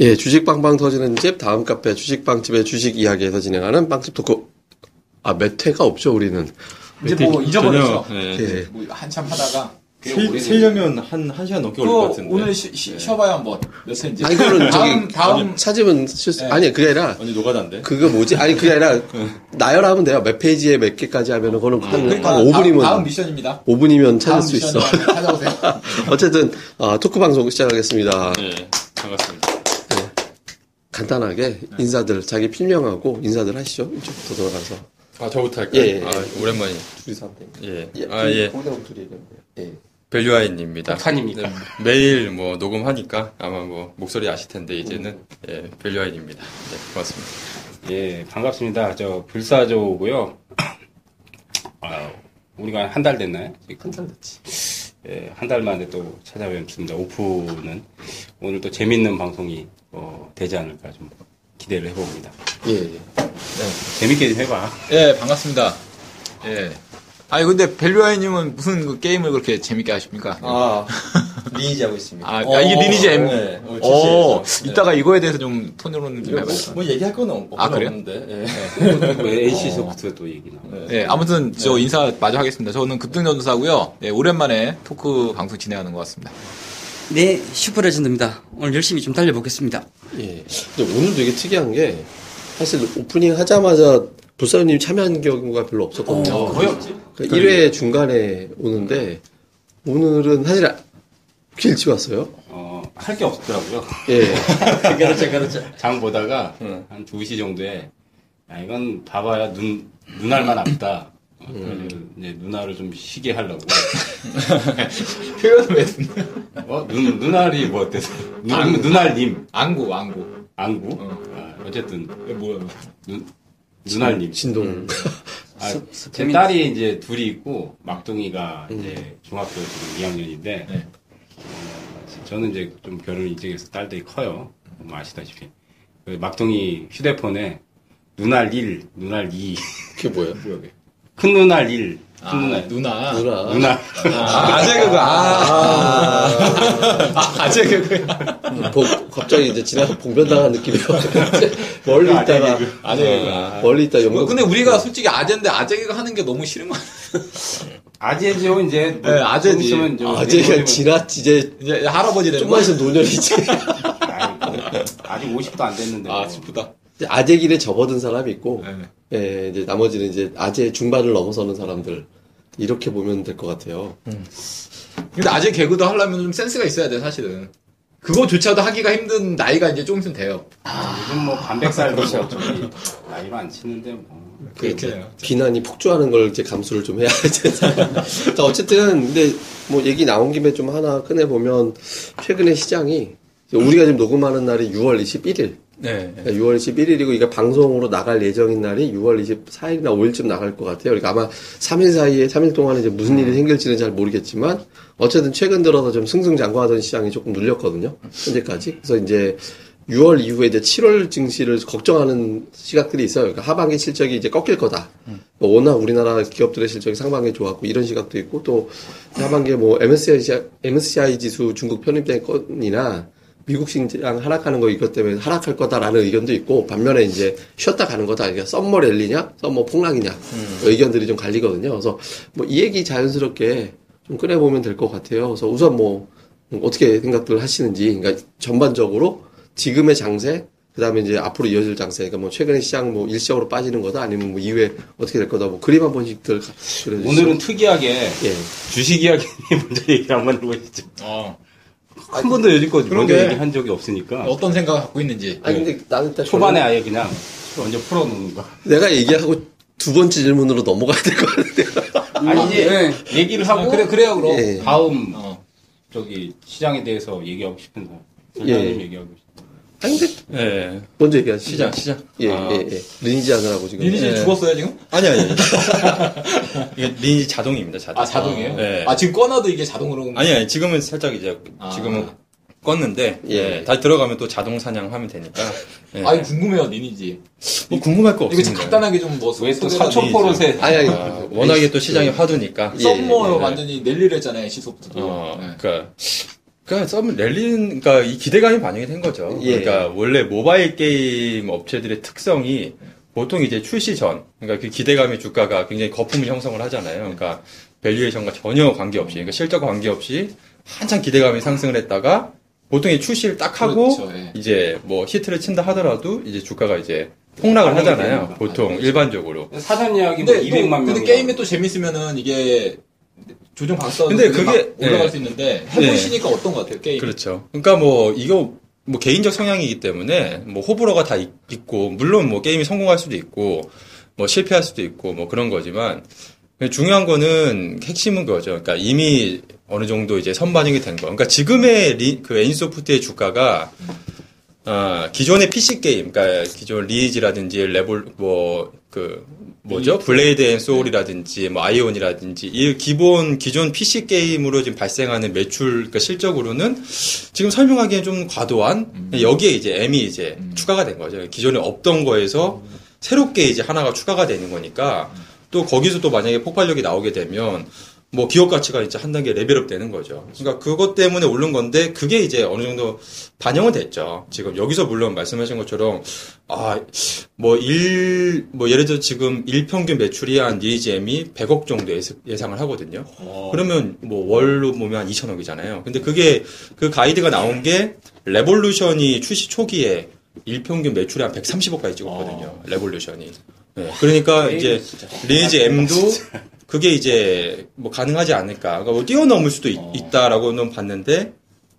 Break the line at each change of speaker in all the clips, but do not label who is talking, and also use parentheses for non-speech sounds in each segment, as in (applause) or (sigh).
예, 주식 빵빵 터지는 집 다음 카페 주식빵집의 주식 이야기에서 진행하는 빵집 토크. 아, 몇 회가 없죠, 우리는.
이제 뭐 잊어버렸어.
네.
예.
뭐 한참 하다가
세- 세려면 한, 한 시간 넘게 걸릴 것 같은데.
오늘 쉬, 쉬, 쉬어봐야 뭐몇 회인지.
아니, 그거는
다음
저기,
다음
찾으면 실수,
네.
아니, 그게 아니라,
완전 노가다인데?
그거 뭐지? 아니, 그게 아니라, 나열하면 돼요. 몇 페이지에 몇 개까지 하면은, 그거는 한,
그러니까
한 5분이면,
다음, 다음 미션입니다.
5분이면
다음
찾을 수 있어.
찾아오세요. (laughs)
어쨌든, 아, 토크 방송 시작하겠습니다.
네, 반갑습니다.
간단하게 인사들, 자기 필명하고 인사들 하시죠. 이쪽부터 돌아가서.
아, 저부터 할까요?
예, 예,
아,
예.
오랜만이.
둘이서 하면 됩니다.
예. 아, 예.
둘이. 예.
밸류아인입니다.
폭탄입니까?
네, 매일 뭐 녹음하니까 아마 뭐 목소리 아실 텐데 이제는 예, 밸류아인입니다. 네, 고맙습니다.
예, 반갑습니다. 저 불사조고요. (clears throat) 아, 우리가 한 달 됐나요?
한 달 됐지.
예, 한 달 만에 또 찾아뵙습니다. 오프는 오늘 또 재밌는 방송이 어, 되지 않을까 좀 기대를 해봅니다.
예, 예.
재밌게 좀 해봐.
예, 반갑습니다. 예. 아니 근데 벨류아이님은 무슨 그 게임을 그렇게 재밌게 하십니까?
아, 리니지 하고 있습니다.
아, 아, 이게 리니지 M.
네, 오늘
오.
네.
이따가 이거에 대해서 좀 톤으로는 좀
뭐,
해봐요.
뭐 얘기할 건 없,
아, 그래요?
없는데. 예.
왜 NC 소프트 또 얘기 나와.
예, 아무튼 저 인사 마저 하겠습니다. 저는 급등전도사고요. 예, 오랜만에 토크 방송 진행하는 것 같습니다.
네, 슈퍼레전드입니다. 오늘 열심히 좀 달려보겠습니다.
예. 근데 오늘 되게 특이한 게 사실 오프닝 하자마자 불사님이 참여한 경우가 별로 없었거든요.
어, 거의 없지.
그러니까 1회 중간에 오는데 오늘은 사실 길 일찍 왔어요.
어, 할 게 없더라고요.
예. (laughs)
그렇죠, 그렇죠.
장 보다가 한 2시 정도에 야, 이건 봐봐야 눈, 눈알만 아프다. 어, 그래가지고 이제 누나를 좀 쉬게 하려고. (laughs)
표현을 왜 듣는
어? 눈, 눈알이 뭐 어때서? 눈, 눈알님.
안구, 안구.
안구? 아, 어쨌든,
예, 뭐야.
눈, 눈알님.
진동.
아,
스-
제 딸이 이제 둘이 있고, 막둥이가 이제 중학교 지금 2학년인데,
네.
저는 이제 좀 결혼을 일찍 해서 딸들이 커요. 뭐 아시다시피. 그 막둥이 휴대폰에 눈알 1, 눈알 2,
그게 뭐예요?
큰 눈알 1, 큰
아,
눈알.
누나.
누나.
눈알.
아, 아재 그거. 아. 아, 아재 그거.
보- 갑자기 이제 지나서 봉변당한 느낌이 멀리 있다가
아재 그거.
멀리 있다
뭐,
연극.
근데 우리가 솔직히 아재인데 아재 개그 하는 게 너무 싫은 거 아니야?
아재죠, 이제. 뭐
네, 아재지.
아재가 지났지 이제
이제 할아버지 되는
좀만
거.
있으면 노년이지.
아직 50도 안 됐는데.
아,
뭐.
슬프다.
이제 아재 길에 접어든 사람이 있고
네.
예, 이제 나머지는 이제 아재 중반을 넘어서는 사람들 이렇게 보면 될 것 같아요.
근데 아재 개그도 하려면 좀 센스가 있어야 돼, 사실은. 그거조차도 하기가 힘든 나이가 이제 좀 있으면 돼요.
요즘 뭐 반백살도 뭐 저기 나이로 안 치는데 뭐.
그렇게
그. 비난이 폭주하는 걸 이제 감수를 좀 해야 되잖아요. (laughs) 자, 어쨌든 근데 뭐 얘기 나온 김에 좀 하나 꺼내 보면 최근에 시장이 우리가 지금 녹음하는 날이 6월 21일.
네.
그러니까 6월 21일이고 이게 방송으로 나갈 예정인 날이 6월 24일이나 5일쯤 나갈 것 같아요. 그러니까 아마 3일 사이에 3일 동안에 이제 무슨 일이 생길지는 잘 모르겠지만 어쨌든 최근 들어서 좀 승승장구하던 시장이 조금 눌렸거든요. 현재까지. 그래서 이제 6월 이후에 이제 7월 증시를 걱정하는 시각들이 있어요. 그러니까 하반기 실적이 이제 꺾일 거다. 뭐 워낙 우리나라 기업들의 실적이 상반기에 좋았고 이런 시각도 있고 또 하반기에 뭐 MSCI, MSCI 지수 중국 편입된 건이나 미국 시장 하락하는 거 이것 때문에 하락할 거다라는 의견도 있고 반면에 이제 쉬었다 가는 거다. 그러니까 summer 랠리냐, summer 폭락이냐 의견들이 좀 갈리거든요. 그래서 뭐 이 얘기 자연스럽게 좀 꺼내 보면 될 것 같아요. 그래서 우선 뭐 어떻게 생각들 하시는지, 그러니까 전반적으로 지금의 장세, 그 다음에 이제 앞으로 이어질 장세, 그러니까 뭐 최근에 시장 뭐 일시적으로 빠지는 거다, 아니면 뭐 이후에 어떻게 될 거다, 뭐 그림 한 번씩들 가- 그려주시죠.
오늘은 특이하게
예.
주식 이야기 (laughs) 먼저 얘기를 한번 해보시죠.
어.
한 번도 여지껏 먼저
그러게.
얘기한 적이 없으니까.
어떤 생각을 갖고 있는지.
아니 근데 나는 일단
초반에 아예 그냥 먼저 풀어놓는 거.
내가 얘기하고 두 번째 질문으로 넘어가야 될 것 같은데.
아니, 이제
네.
얘기를 하고.
아, 그래, 그래요, 그럼.
예.
다음,
어.
저기, 시장에 대해서 얘기하고 싶은 사람.
예.
얘기하고 싶은
아니 근데
네.
먼저 얘기하시죠.
시장, 시장.
예,
아.
예, 예. 리니지 하느라고 지금.
리니지
예.
죽었어요, 지금?
아니, 아니. (laughs) 이게 리니지 자동입니다, 자동.
아, 자동이에요?
네.
아, 지금 꺼놔도 이게 자동으로.
아니, 아니, 지금은 살짝 이제,
아.
지금은 껐는데,
예.
예. 다시 들어가면 또 자동 사냥하면 되니까. (laughs) 예.
아니, 궁금해요, 리니지.
뭐 궁금할 거
이거 좀
없습니다.
간단하게 좀 뭐.
왜또 사초포릇에.
아니, 아니.
아, 워낙에 또 시장이 화두니까.
예,
summer
예, 예.
완전히 랠리를 했잖아요, 엔씨소프트도.
어,
네.
그니까, 그러니까 summer 랠리는 그러니까 이 기대감이 반영이 된 거죠.
예.
그러니까 원래 모바일 게임 업체들의 특성이 보통 이제 출시 전, 그러니까 그 기대감이 주가가 굉장히 거품을 형성을 하잖아요. 그러니까 valuation과 전혀 관계없이, 그러니까 실적과 관계없이 한참 기대감이 상승을 했다가 보통 이 출시를 딱 하고
그렇죠, 예.
이제 뭐 히트를 친다 하더라도 이제 주가가 이제 폭락을 하잖아요.
되는 거.
보통 일반적으로.
사전 예약이 뭐
근데
200만 명.
근데 게임이 또 재밌으면은 이게 조정 박사도
근데 그게-
올라갈
예.
수 있는데 해보시니까 어떤 것 같아요 게임?
그렇죠. 그러니까 뭐 이거 뭐 개인적 성향이기 때문에 뭐 호불호가 다 있- 있고 물론 뭐 게임이 성공할 수도 있고 뭐 실패할 수도 있고 뭐 그런 거지만 중요한 거는 핵심은 그거죠. 그러니까 이미 어느 정도 이제 선반영이 된 거. 그러니까 지금의 리, 그 애니소프트의 주가가 아, 기존의 PC 게임, 그러니까 기존 리니지라든지 레볼 뭐 그 뭐죠? 블레이드 앤 소울이라든지 뭐 아이온이라든지 이 기본 기존 PC 게임으로 지금 발생하는 매출 그러니까 실적으로는 지금 설명하기엔 좀 과도한 여기에 이제 M이 이제 추가가 된 거죠. 기존에 없던 거에서 새롭게 이제 하나가 추가가 되는 거니까 또 거기서 또 만약에 폭발력이 나오게 되면 뭐 기업 가치가 이제 한 단계 level up 되는 거죠. 그러니까 그것 때문에 오른 건데 그게 이제 어느 정도 반영은 됐죠. 지금 여기서 물론 말씀하신 것처럼 아뭐일뭐 예를 들어 지금 일평균 매출이 리니지 M이 100억 정도 예상- 예상을 하거든요. 그러면 뭐 월로 보면 한 2천억이잖아요. 근데 그게 그 가이드가 나온 게 레볼루션이 출시 초기에 일평균 매출이 한 130억까지 찍었거든요. 레볼루션이. 네, 그러니까 이제 리니지 M도 그게 이제 뭐 가능하지 않을까. 그러니까 뭐 뛰어넘을 수도 있, 다라고는 봤는데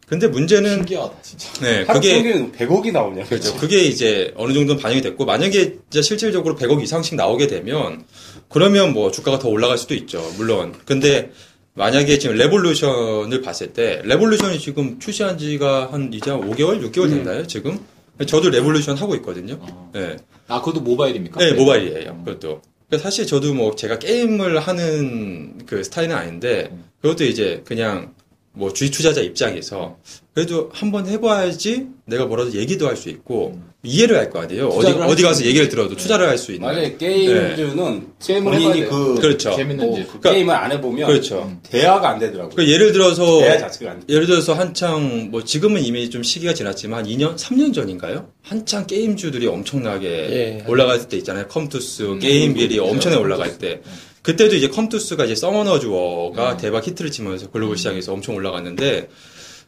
근데 문제는
신기하다 진짜.
네, 그게
평균 100억이 나오냐.
그렇죠. 그게 이제 어느 정도는 반영이 됐고 만약에 진짜 실질적으로 100억 이상씩 나오게 되면 그러면 뭐 주가가 더 올라갈 수도 있죠. 물론. 근데 만약에 지금 레볼루션을 봤을 때 레볼루션이 지금 출시한 지가 한 이제 한 5개월, 6개월 됐나요? 지금? 저도 레볼루션 하고 있거든요. 네.
아 그것도 모바일입니까?
네, 모바일이에요. 그것도. 사실 저도 뭐 제가 게임을 하는 그 스타일은 아닌데 그것도 이제 그냥 뭐 주식 투자자 입장에서 그래도 한번 해봐야지 내가 뭐라도 얘기도 할 수 있고 이해를 할 거 아니에요. 어디 어디
수
가서 얘기를 들어도 투자를 할 수 있는.
만약에 게임즈는
게임을
본인이 그,
그렇죠.
재밌는지.
뭐그
그러니까-
게임을 안 해보면
그렇죠.
대화가 안 되더라고요.
그러니까 예를 들어서
대화 자체가 안 돼.
예를 들어서 한창 뭐 지금은 이미 좀 시기가 지났지만 한 2년, 3년 전인가요? 한창 게임주들이 엄청나게
예.
올라갈 때 있잖아요. 컴투스 게임빌이 엄청나게 올라갈 때. 그때도 이제 컴투스가 이제 서머너즈 워가 대박 히트를 치면서 글로벌 시장에서 엄청 올라갔는데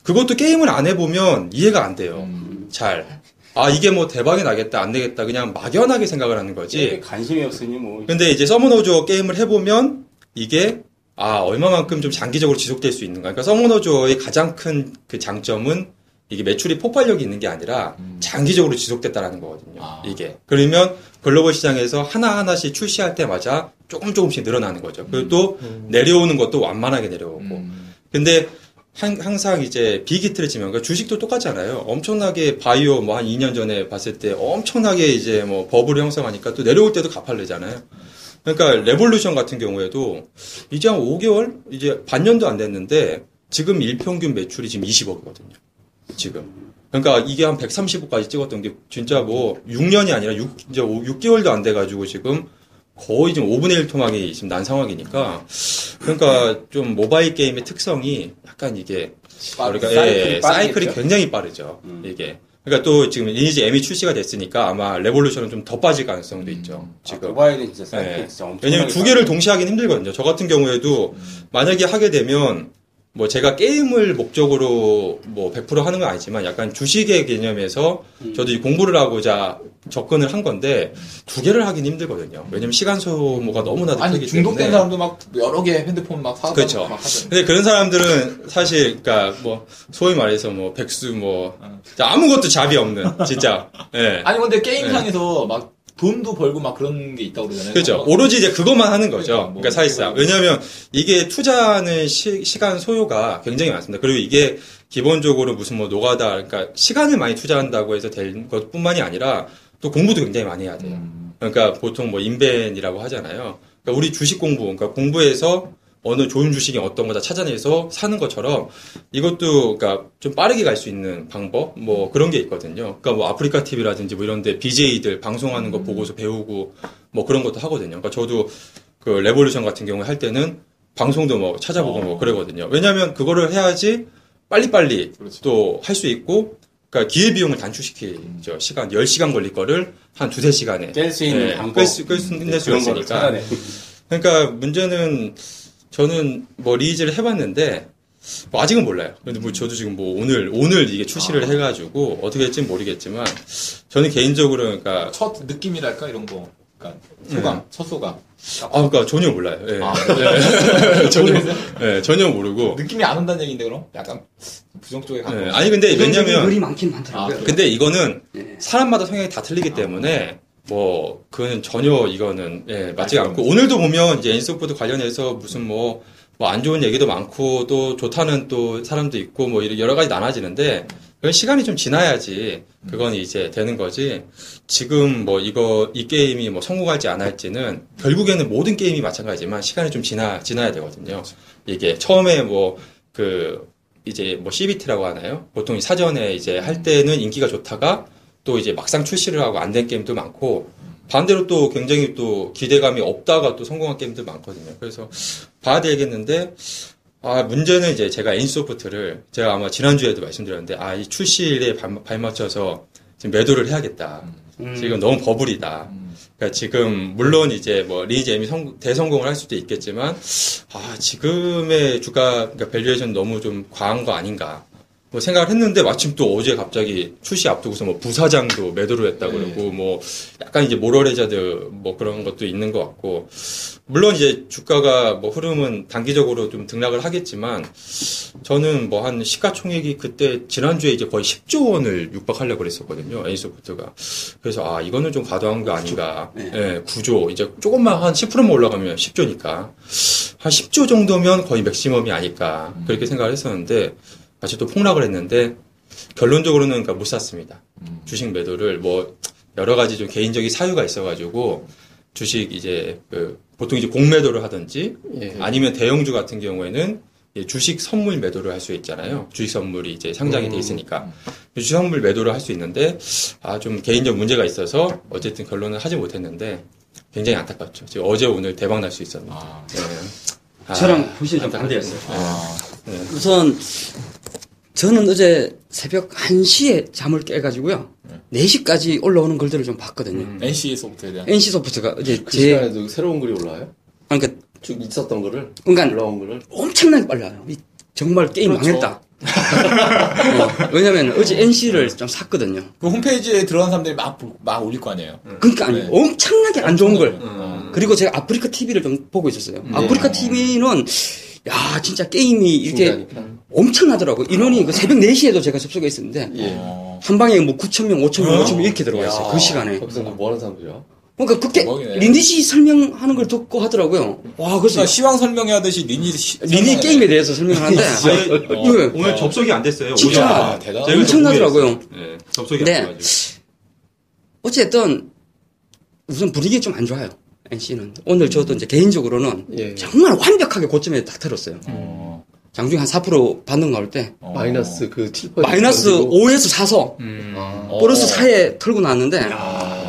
그것도 게임을 안 해보면 이해가 안 돼요. 잘. 아, 이게 뭐 대박이 나겠다, 안 되겠다. 그냥 막연하게 생각을 하는 거지.
게임에 관심이 없으니 뭐
근데 이제 서머너즈 워 게임을 해보면 이게 아 얼마만큼 좀 장기적으로 지속될 수 있는가. 그러니까 서머너즈 워의 가장 큰 그 장점은 이게 매출이 폭발력이 있는 게 아니라 장기적으로 지속됐다라는 거거든요.
아.
이게 그러면 글로벌 시장에서 하나 하나씩 출시할 때마다 조금 조금씩 늘어나는 거죠. 그리고 또 내려오는 것도 완만하게 내려오고.
음.
근데 한- 항상 이제 big hit를 치면 그러니까 주식도 똑같잖아요. 엄청나게 바이오 뭐 한 2년 전에 봤을 때 엄청나게 이제 뭐 버블을 형성하니까 또 내려올 때도 가팔르잖아요. 그러니까 레볼루션 같은 경우에도 이제 한 5개월 이제 반년도 안 됐는데 지금 일평균 매출이 지금 20억이거든요. 지금. 그러니까 이게 한 130억까지 찍었던 게 진짜 뭐 6년이 아니라 6, 이제 6개월도 안 돼가지고 지금 거의 지금 5분의 1 토막이 지금 난 상황이니까 그러니까 좀 모바일 게임의 특성이 약간 이게 우리가
사이클이
예, 사이클이? 굉장히 빠르죠. 이게 그러니까 또 지금 리니지 M이 출시가 됐으니까 아마 레볼루션은 좀 더 빠질 가능성도 있죠.
아,
지금
모바일은 진짜 사이클
네.
진짜 엄청
왜냐면 두 개를 동시에 하긴 힘들거든요. 저 같은 경우에도 만약에 하게 되면 뭐 제가 게임을 목적으로 뭐 100% 하는 건 아니지만 약간 주식의 개념에서 저도 이 공부를 하고자 접근을 한 건데 두 개를 하긴 힘들거든요. 왜냐면 시간 소모가 너무나도
아니
크기
중독된
때문에.
사람도 막 여러 개 핸드폰 막 사고
그렇죠.
막.
근데 그런 사람들은 사실 그러니까 뭐 소위 말해서 뭐 백수 뭐 아무것도 잡이 없는 진짜 (laughs) 예.
아니 근데 게임상에서 막 돈도 벌고 막 그런 게 있다고 그러잖아요.
그렇죠.
막
오로지 이제 그것만 하는 거죠.
그러니까
그러니까,
뭐
사실상. 왜냐하면 이게 투자하는 시, 간 소요가 굉장히 많습니다. 그리고 이게 기본적으로 무슨 뭐 노가다, 그러니까 시간을 많이 투자한다고 해서 될 것 뿐만이 아니라 또 공부도 굉장히 많이 해야 돼요.
음.
그러니까 보통 뭐 인벤이라고 하잖아요. 그러니까 우리 주식 공부, 그러니까 공부해서 어느 좋은 주식이 어떤 거다 찾아내서 사는 것처럼 이것도 그러니까 좀 빠르게 갈 수 있는 방법 뭐 그런 게 있거든요. 그러니까 뭐 아프리카 TV라든지 뭐 이런데 BJ들 방송하는 거 보고서 배우고 뭐 그런 것도 하거든요. 그러니까 저도 그 레볼루션 같은 경우에 할 때는 방송도 뭐 찾아보고 뭐 그러거든요. 왜냐하면 그거를 해야지 빨리빨리
그렇죠.
또할 수 있고 그러니까 기회 비용을 단축시키죠. 시간 10시간 걸릴 거를 한 두세 시간에
깰 수 있는
네,
방법.
끌 수, 끌 수, 있으니까.
찾아내.
그러니까 문제는 저는 뭐 리즈를 해봤는데 뭐 아직은 몰라요. 근데 뭐 저도 지금 뭐 오늘 오늘 이게 출시를
아.
해가지고 어떻게 될지는 모르겠지만 저는 개인적으로 그러니까
첫 느낌이랄까 이런 거. 그러니까 소감, 첫 소감.
아 그러니까 전혀 몰라요. 예.
아, (laughs)
네. 전혀 예, 전혀 모르고.
느낌이 안 온다는 얘기인데 그럼 약간 부정 쪽에 가까워.
예, 아니 근데 왜냐면
많긴 많더라고요.
아,
근데 이거는
예.
사람마다 성향이 다 틀리기 때문에 뭐 그거는 전혀 이거는 예,
아니,
않고. 오늘도 보면 이제 엔소프트 관련해서 무슨 뭐 뭐 안 좋은 얘기도 많고 또 좋다는 또 사람도 있고 뭐 이런 여러 가지 나눠지는데 그 시간이 좀 지나야지 그건 이제 되는 거지. 지금 뭐 이거 이 게임이 뭐 성공할지 안 할지는 결국에는 모든 게임이 마찬가지지만 시간이 좀 지나 지나야 되거든요. 이게 처음에 뭐 그 이제 뭐 CBT라고 하나요? 보통 이 사전에 이제 할 때는 인기가 좋다가 또 이제 막상 출시를 하고 안 된 게임도 많고 반대로 또 굉장히 또 기대감이 없다가 또 성공한 게임도 많거든요. 그래서 봐야 되겠는데 아 문제는 이제 제가 엔소프트를 제가 아마 지난주에도 말씀드렸는데 아 이 출시일에 발, 발맞춰서 지금 매도를 해야겠다.
음.
지금 너무 버블이다.
음.
그러니까 지금 물론 이제 뭐 리니지 M이 성- 대성공을 할 수도 있겠지만 아 지금의 주가 그러니까 valuation 너무 좀 과한 거 아닌가 뭐 생각을 했는데 마침 또 어제 갑자기 출시 앞두고서 뭐 부사장도 매도를 했다
네.
그러고 뭐 약간 이제 모럴해저드 뭐 그런 것도 있는 것 같고 물론 이제 주가가 뭐 흐름은 단기적으로 좀 등락을 하겠지만 저는 뭐 한 시가총액이 그때 지난주에 이제 거의 10조 원을 육박하려고 그랬었거든요. 애니소프트가. 그래서 아, 이거는 좀 과도한 거 아닌가.
네.
예, 9조. 이제 조금만 한 10%만 올라가면 10조니까. 한 10조 정도면 거의 맥시멈이 아닐까. 그렇게 생각을 했었는데 다시 또 폭락을 했는데 결론적으로는 그러니까 못 샀습니다.
음.
주식 매도를 뭐 여러 가지 좀 개인적인 사유가 있어가지고 주식 이제 그 보통 이제 공매도를 하든지
예.
아니면 대형주 같은 경우에는 이 주식 선물 매도를 할 수 있잖아요. 주식 선물이 이제 상장이 돼 있으니까 주식 선물 매도를 할 수 있는데 아 좀 개인적 문제가 있어서 어쨌든 결론을 하지 못했는데 굉장히 안타깝죠. 지금 어제 오늘 대박 날 수 있었는데.
아,
네. 아,
저랑 보시는 좀. 반대였어요.
아,
우선 저는 어제 새벽 1시에 잠을 깨가지고요. 4시까지 올라오는 글들을 좀 봤거든요.
NC 소프트에 대한.
NC소프트가 어제
그
제
시간에도 새로운 글이 올라와요?
그러니까
쭉 있었던 거를
그러니까
올라온 거를
엄청나게 빨라요. 이- 정말 게임
그렇죠.
망했다. (laughs) 어, 왜냐면 어제 NC를 좀 샀거든요.
그 홈페이지에 들어간 사람들이 막, 보- 막 올릴 거 아니에요.
그러니까 아니
네.
엄청나게 안 좋은 걸.
어.
그리고 제가 아프리카 TV를 좀 보고 있었어요.
네.
아프리카 TV는 야 진짜 게임이 이렇게
중요하니까.
엄청나더라고. 인원이 그 새벽 4시에도 제가 접속해 있었는데
예.
어.
한 방에 뭐 9천 명, 5천 명, 5천 명 이렇게 들어가 있어요.
야,
그 시간에.
거기서 뭐 하는 사람들이야?
그러니까 그게
대박이네.
리니지 설명하는 걸 듣고 하더라고요. 와, 그래서
그러니까 시황 설명하듯이 리니 시- 설명해.
게임에 대해서 설명하는데 (laughs)
아니,
어,
오늘,
예.
오늘 접속이 안 됐어요.
진짜
오늘.
아, 대단하다.
제가
엄청나더라고요.
네, 접속이
네.
안 돼가지고.
어쨌든 우선 분위기가 좀 안 좋아요. NC는 오늘 저도 이제 개인적으로는
예.
정말 완벽하게 고점에 딱 들었어요.
어.
장중에 한 4% 반등 나올 때
어.
마이너스 그7%
마이너스 5에서 사서
음.
아.
플러스 4에 털고 나왔는데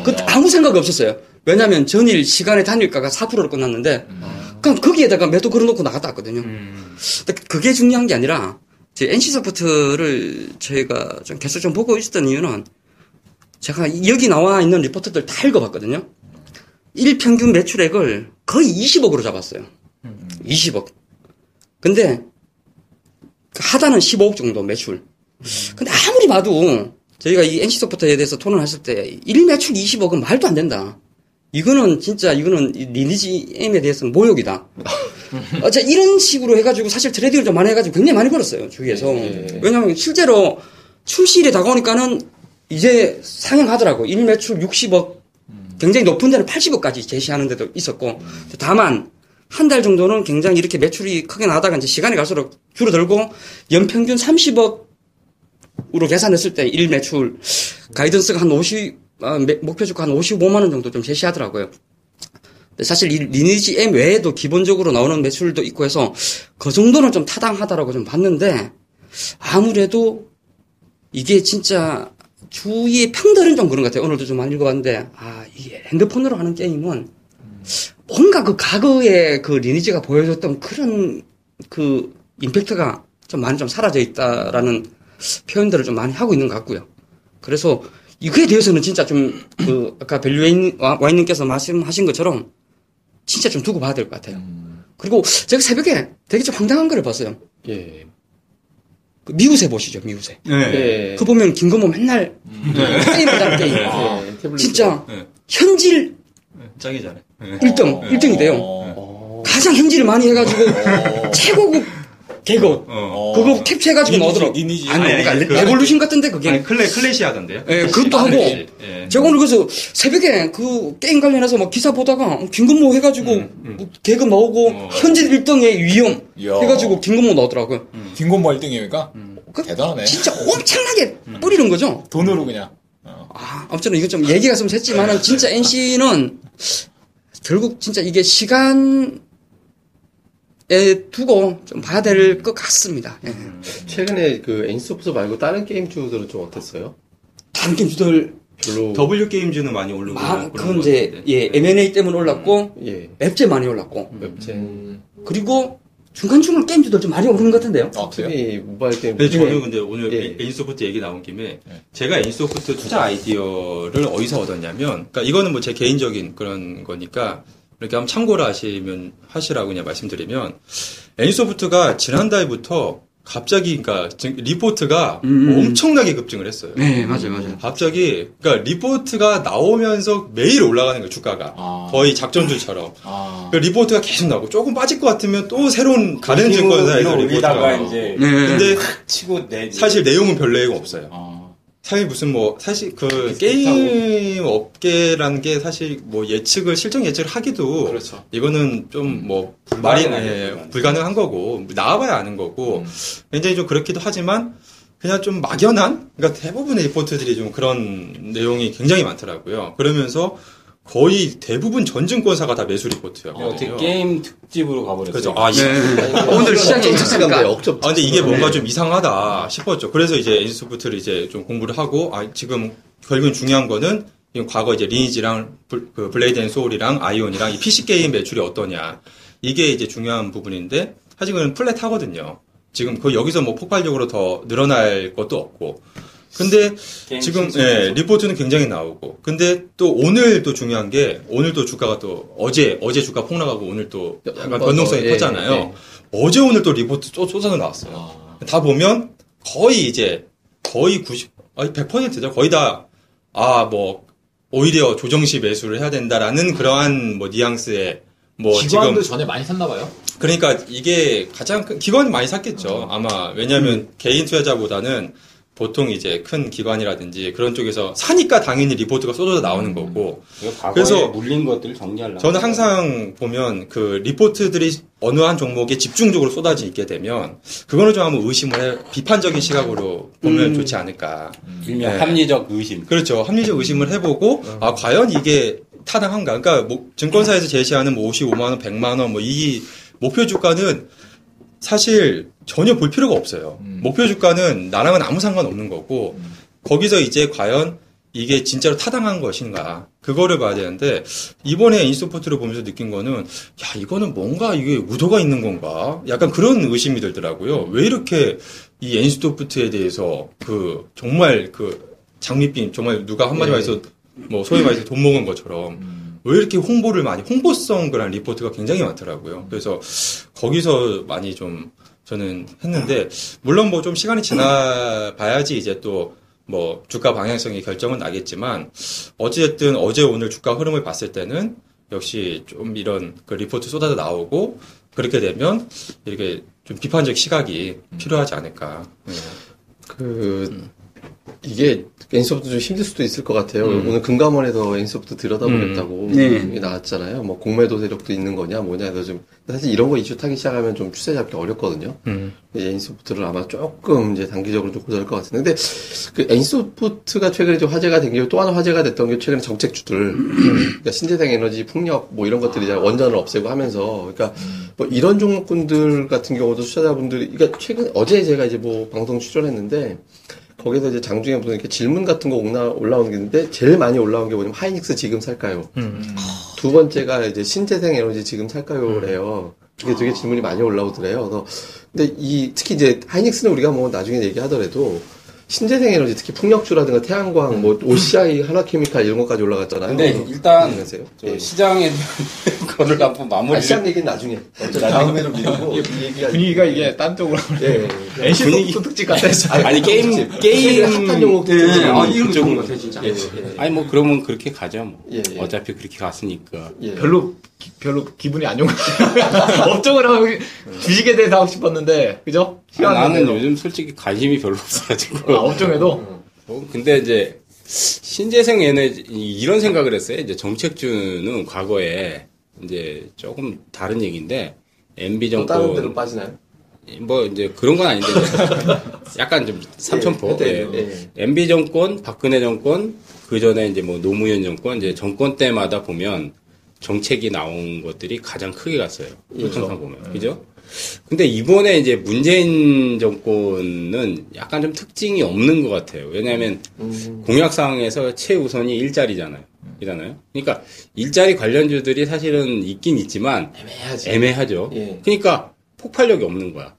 그때 아무 생각이 없었어요. 왜냐하면 전일 시간의 단일가가 4%로 끝났는데 그냥 거기에다가 매도 걸어놓고 나갔다 왔거든요.
음.
근데 그게 중요한 게 아니라 제 NC소프트를 저희가 좀 계속 좀 보고 있었던 이유는 제가 여기 나와 있는 리포트들 다 읽어봤거든요. 일평균 매출액을 거의 20억으로 잡았어요. 20억. 근데 그 하단은 15억 정도 매출. 근데 아무리 봐도 저희가 이 NC소프트에 대해서 토론했을 때 1매출 20억은 말도 안 된다. 이거는 진짜 이거는 이 리니지 M에 대해서는 모욕이다. 어, 자, 이런 식으로 해가지고 사실 트레이딩을 좀 많이 해가지고 굉장히 많이 벌었어요 주위에서.
예.
왜냐하면 실제로 출시일에 다가오니까는 이제 상향하더라고. 1매출 60억, 굉장히 높은 데는 80억까지 제시하는 데도 있었고. 다만 한 달 정도는 굉장히 이렇게 매출이 크게 나다가 이제 시간이 갈수록 줄어들고 연평균 30억으로 계산했을 때 1매출 가이던스가 한 50, 아, 매- 목표 주가 한 55만 원 정도 좀 제시하더라고요. 사실 이 리니지 M 외에도 기본적으로 나오는 매출도 있고 해서 그 정도는 좀 타당하다라고 좀 봤는데 아무래도 이게 진짜 주위의 평들은 좀 그런 것 같아요. 오늘도 좀 많이 읽어봤는데 아, 이 핸드폰으로 하는 게임은 뭔가 그 과거에 그 리니지가 보여줬던 그런 그 임팩트가 좀 많이 좀 사라져 있다라는 표현들을 좀 많이 하고 있는 것 같고요. 그래서 이거에 대해서는 진짜 좀 그 아까 벨류웨인 와인님께서 말씀하신 것처럼 진짜 좀 두고 봐야 될 것 같아요. 그리고 제가 새벽에 되게 좀 황당한 거를 봤어요.
예.
그 미우새 보시죠, 미우새.
예.
그 보면 김건모 맨날 게임하잖아, 게임.
예, 태블릿.
진짜
네.
현질
짱이잖아요. 네.
1등, 1등이 돼요.
어.
가장 현질을 많이 해가지고 최고급 개그.
어.
그거 캡처해가지고 나오더라고.
리니지.
아니,
아니,
그러니까
아니, 그-
레볼루션 같은데 그게.
아니, 클래, 클래시 하던데요?
예, 그것도 하고.
예.
제가 오늘 그래서 새벽에 그 게임 관련해서 막 기사 보다가 김건모 해가지고 뭐 개그 나오고
어.
현질 1등의 위험. 해가지고 김건모 나오더라고요.
김건모 1등이니까
그
대단하네.
진짜 엄청나게 뿌리는 거죠.
돈으로 그냥. 어.
아, 아무튼 이거 좀 얘기가 좀 샜지만은 진짜 NC는 결국 진짜 이게 시간 에 두고 좀 봐야 될 것 같습니다. 예.
최근에 그 엔소프트 말고 다른 게임 주들은 좀 어땠어요?
다른 게임주들
별로.
W 게임즈는 많이 오르고.
아, 그건
것
이제. 예 M&A 때문에 올랐고
예.
앱제 많이 올랐고
웹젠.
그리고 중간중간 게임주들 좀 많이 오르는 것 같은데요.
아, 그래요?
특히 모바일 게임.
근데 저는
예.
근데 오늘
예.
엔씨소프트 얘기 나온 김에
예.
제가 엔씨소프트 투자 아이디어를 어디서 얻었냐면 그러니까 이거는 뭐 제 개인적인 그런 거니까 이렇게 한번 참고를 하시면 하시라고 그냥 말씀드리면 엔씨소프트가 지난달부터 갑자기 그러니까 리포트가
음.
엄청나게 급증을 했어요.
네, 맞아요, 맞아요.
갑자기 그러니까 리포트가 나오면서 매일 올라가는 거예요 주가가
아.
거의 작전주처럼
아.
그 리포트가 계속 나오고 조금 빠질 것 같으면 또 새로운 다른 증권사에서 리포트가 나오고
이제
네.
근데
치고 내
사실 내용은 별 내용 없어요.
아.
사실 무슨 뭐 사실 그 게임 업계라는 게 사실 뭐 예측을 실적 예측을 하기도
그렇죠.
이거는 좀 뭐 말이 예,
불가능.
불가능한 거고 나와봐야 아는 거고
음.
굉장히 좀 그렇기도 하지만 그냥 좀 막연한 그러니까 대부분의 리포트들이 좀 그런 내용이 굉장히 많더라고요. 그러면서 거의 대부분 전 증권사가 다 매수
어떻게
리포트였거든요.
게임 특집으로 가버렸어요.
그렇죠. 아, 이-
네. 오늘 시장에 있었으니까.
억접.
아, 근데 이게 뭔가 좀 이상하다 싶었죠. 그래서 이제 엔씨소프트를 이제 좀 공부를 하고, 아, 지금 결국은 중요한 거는 이 과거 이제 리니지랑 블, 그 블레이드 앤 소울이랑 아이온이랑 이 PC 게임 매출이 어떠냐. 이게 이제 중요한 부분인데, 사실 그건 flat하거든요. 지금 그 여기서 뭐 폭발적으로 더 늘어날 것도 없고. 근데 지금. 예, 리포트는 굉장히 나오고. 근데 또 오늘 또 중요한 게 오늘 또 주가가 또 어제 어제 주가 폭락하고 오늘 또 약간
한번
변동성이
더, 예,
커잖아요.
예.
어제 오늘 또 리포트 또 쏟아져 나왔어요.
아.
다 보면 거의 이제 거의 90, 아니 100%죠. 거의 다, 아, 뭐, 오히려 조정시 매수를 해야 된다라는 그러한 뭐 뉘앙스의 뭐
기관도
지금
전에 많이 샀나 봐요.
그러니까 이게 가장 큰 기관이 많이 샀겠죠. 아마 왜냐하면 개인 투자자보다는 보통 이제 큰 기관이라든지 그런 쪽에서 사니까 당연히 리포트가 쏟아져 나오는 거고
이거 과거에
그래서
물린 것들을 정리하려고.
저는 항상 보면 그 리포트들이 어느 한 종목에 집중적으로 쏟아져 있게 되면 그거는 좀 한번 의심을 해 비판적인 시각으로 보면
음.
좋지 않을까.
일명
네.
합리적 의심.
그렇죠. 합리적 의심을 해보고 아 과연 이게 타당한가? 그러니까 뭐 증권사에서 제시하는 뭐 55만 원, 100만 원뭐이 목표 주가는 사실 전혀 볼 필요가 없어요.
음.
목표 주가는 나랑은 아무 상관 없는 거고 거기서 이제 과연 이게 진짜로 타당한 것인가 그거를 봐야 되는데 이번에 인스포트를 보면서 느낀 거는 야 이거는 뭔가 이게 의도가 있는 건가 약간 그런 의심이 들더라고요 왜 이렇게 이 엔스토프트에 대해서 그 정말 그 장밋빛 정말 누가 한마디
네.
말해서 뭐 소위 말해서 돈 먹은 것처럼
음.
왜 이렇게 홍보를 많이 홍보성 그런 리포트가 굉장히 많더라고요. 그래서 거기서 많이 좀 저는 했는데 물론 뭐 좀 시간이 지나 봐야지 이제 또 뭐 주가 방향성이 결정은 나겠지만 어찌됐든 어제 오늘 주가 흐름을 봤을 때는 역시 좀 이런 그 리포트 쏟아져 나오고 그렇게 되면 이렇게 좀 비판적 시각이 필요하지 않을까. 네.
그 이게 엔씨소프트 좀 힘들 수도 있을 것 같아요.
음.
오늘 금감원에서 엔씨소프트 들여다보겠다고
네.
이게 나왔잖아요. 뭐 공매도 세력도 있는 거냐 뭐냐 해서 좀 사실 이런 거 이슈 타기 시작하면 좀 추세 잡기 어렵거든요.
음.
엔씨소프트를 아마 조금 이제 단기적으로 좀 고려할 것 같은데 그 엔소프트가 최근에 좀 화제가 된 게 또 하나 화제가 됐던 게 최근에 정책주들 그러니까 신재생 에너지 풍력 뭐 이런 것들이 이제 원전을 없애고 하면서 그러니까 뭐 이런 종목군들 같은 경우도 투자자분들이 그러니까 최근 어제 제가 이제 뭐 방송 출연했는데 거기서 이제 장중에 무슨 이렇게 질문 같은 거 올라, 올라오는 게 있는데 제일 많이 올라온 게 뭐냐면 하이닉스 지금 살까요?
음.
두 번째가 이제 신재생 에너지 지금 살까요래요. 이게 되게 질문이 많이 올라오더래요. 그래서 근데 이 특히 이제 하이닉스는 우리가 뭐 나중에 얘기하더라도 신재생 에너지 특히 풍력주라든가 태양광 뭐 OCI 하나케미칼 이런 것까지 올라갔잖아요.
근데 일단
안녕하세요.
저
예.
시장에 (laughs) 대한 거를 한번
아,
마무리를
시장 얘기는 나중에. 다음에로 미루고 얘기가
분위기가 이게 딴 쪽으로
예. 예. (laughs)
NC
분위기-
특집 같았어. (laughs)
아니 게임
최근에
게임
핫한 용어
예,
예.
아, 이런 거 좋은
쪽으로.
것 같아요, 진짜.
예. 예.
아니 뭐 그러면 그렇게 가죠 뭐
예, 예.
어차피 그렇게 갔으니까
예.
별로 기- 별로 기분이 안 좋은 것 같아요. 업종을 하고 주식에 대해서 하고 싶었는데 그죠?
아,
시간
나는. 요즘 솔직히 관심이 별로 없어가지고
아, 업종에도
뭐, (laughs) 근데 이제 신재생 에너지 이런 생각을 했어요. 이제 정책주는 과거에 이제 조금 다른 얘기인데 MB
또 다른 데로
정권
빠지나요?
뭐 이제 그런 건 아닌데 (laughs) 약간 좀 삼천포.
예,
예.
예.
MB 정권, 박근혜 정권, 그 전에 이제 뭐 노무현 정권, 이제 정권 때마다 보면 정책이 나온 것들이 가장 크게 갔어요. 항상 보면. 그죠? 근데 이번에 이제 문재인 정권은 약간 좀 특징이 없는 것 같아요. 왜냐하면
음.
공약사항에서 최우선이 일자리잖아요. 이잖아요. 그러니까 일자리 관련주들이 사실은 있긴 있지만
애매하지.
애매하죠.
예.
그러니까 폭발력이 없는 거야.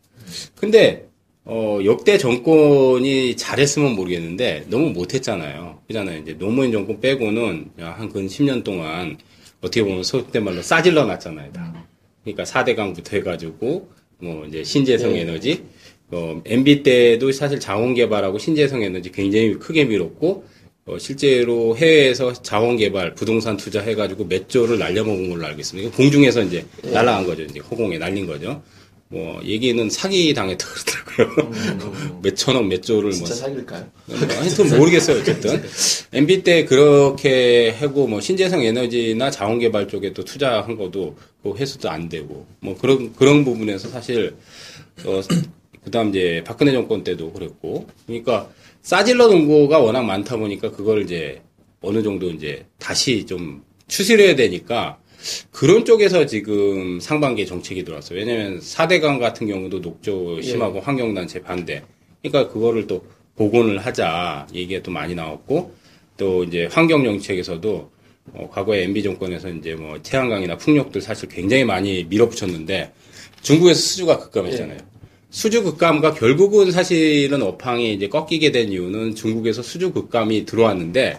근데 어, 역대 정권이 잘했으면 모르겠는데 너무 못했잖아요. 그잖아요. 이제 노무현 정권 빼고는 한 근 10년 동안 어떻게 보면 속된 말로 싸질러 놨잖아요. 다. 그러니까 4대강부터 해가지고 뭐 이제 신재생
네.
에너지 어, MB 때도 사실 자원 개발하고 신재생 에너지 굉장히 크게 밀었고 어, 실제로 해외에서 자원 개발, 부동산 투자 해가지고 몇 조를 날려먹은 걸로 알고 있습니다. 공중에서 이제 날아간 거죠. 이제 허공에 날린 거죠. 뭐, 얘기는 사기 당했다 그러더라고요. (laughs) 몇 천억, 몇 조를 뭐,
진짜?
뭐 하여튼 모르겠어요, 어쨌든. (laughs) MB 때 그렇게 하고, 뭐, 신재생 에너지나 자원 개발 쪽에 또 투자한 것도, 그 회수도 안 되고, 뭐, 그런, 그런 부분에서 사실, 어, 그 다음 이제 박근혜 정권 때도 그랬고, 그러니까 싸질러 놓은 거가 워낙 많다 보니까 그걸 이제 어느 정도 이제 다시 좀 추스려야 되니까 그런 쪽에서 지금 상반기에 정책이 들어왔어요. 왜냐면 4대강 같은 경우도 녹조 심하고 환경단체 반대. 그러니까 그거를 또 복원을 하자 얘기가 또 많이 나왔고 또 이제 환경정책에서도 어, 과거에 MB 정권에서 이제 뭐 태양광이나 풍력들 사실 굉장히 많이 밀어붙였는데 중국에서 수주가 급감했잖아요. 수주 급감과 결국은 사실은 업황이 이제 꺾이게 된 이유는 중국에서 수주 급감이 들어왔는데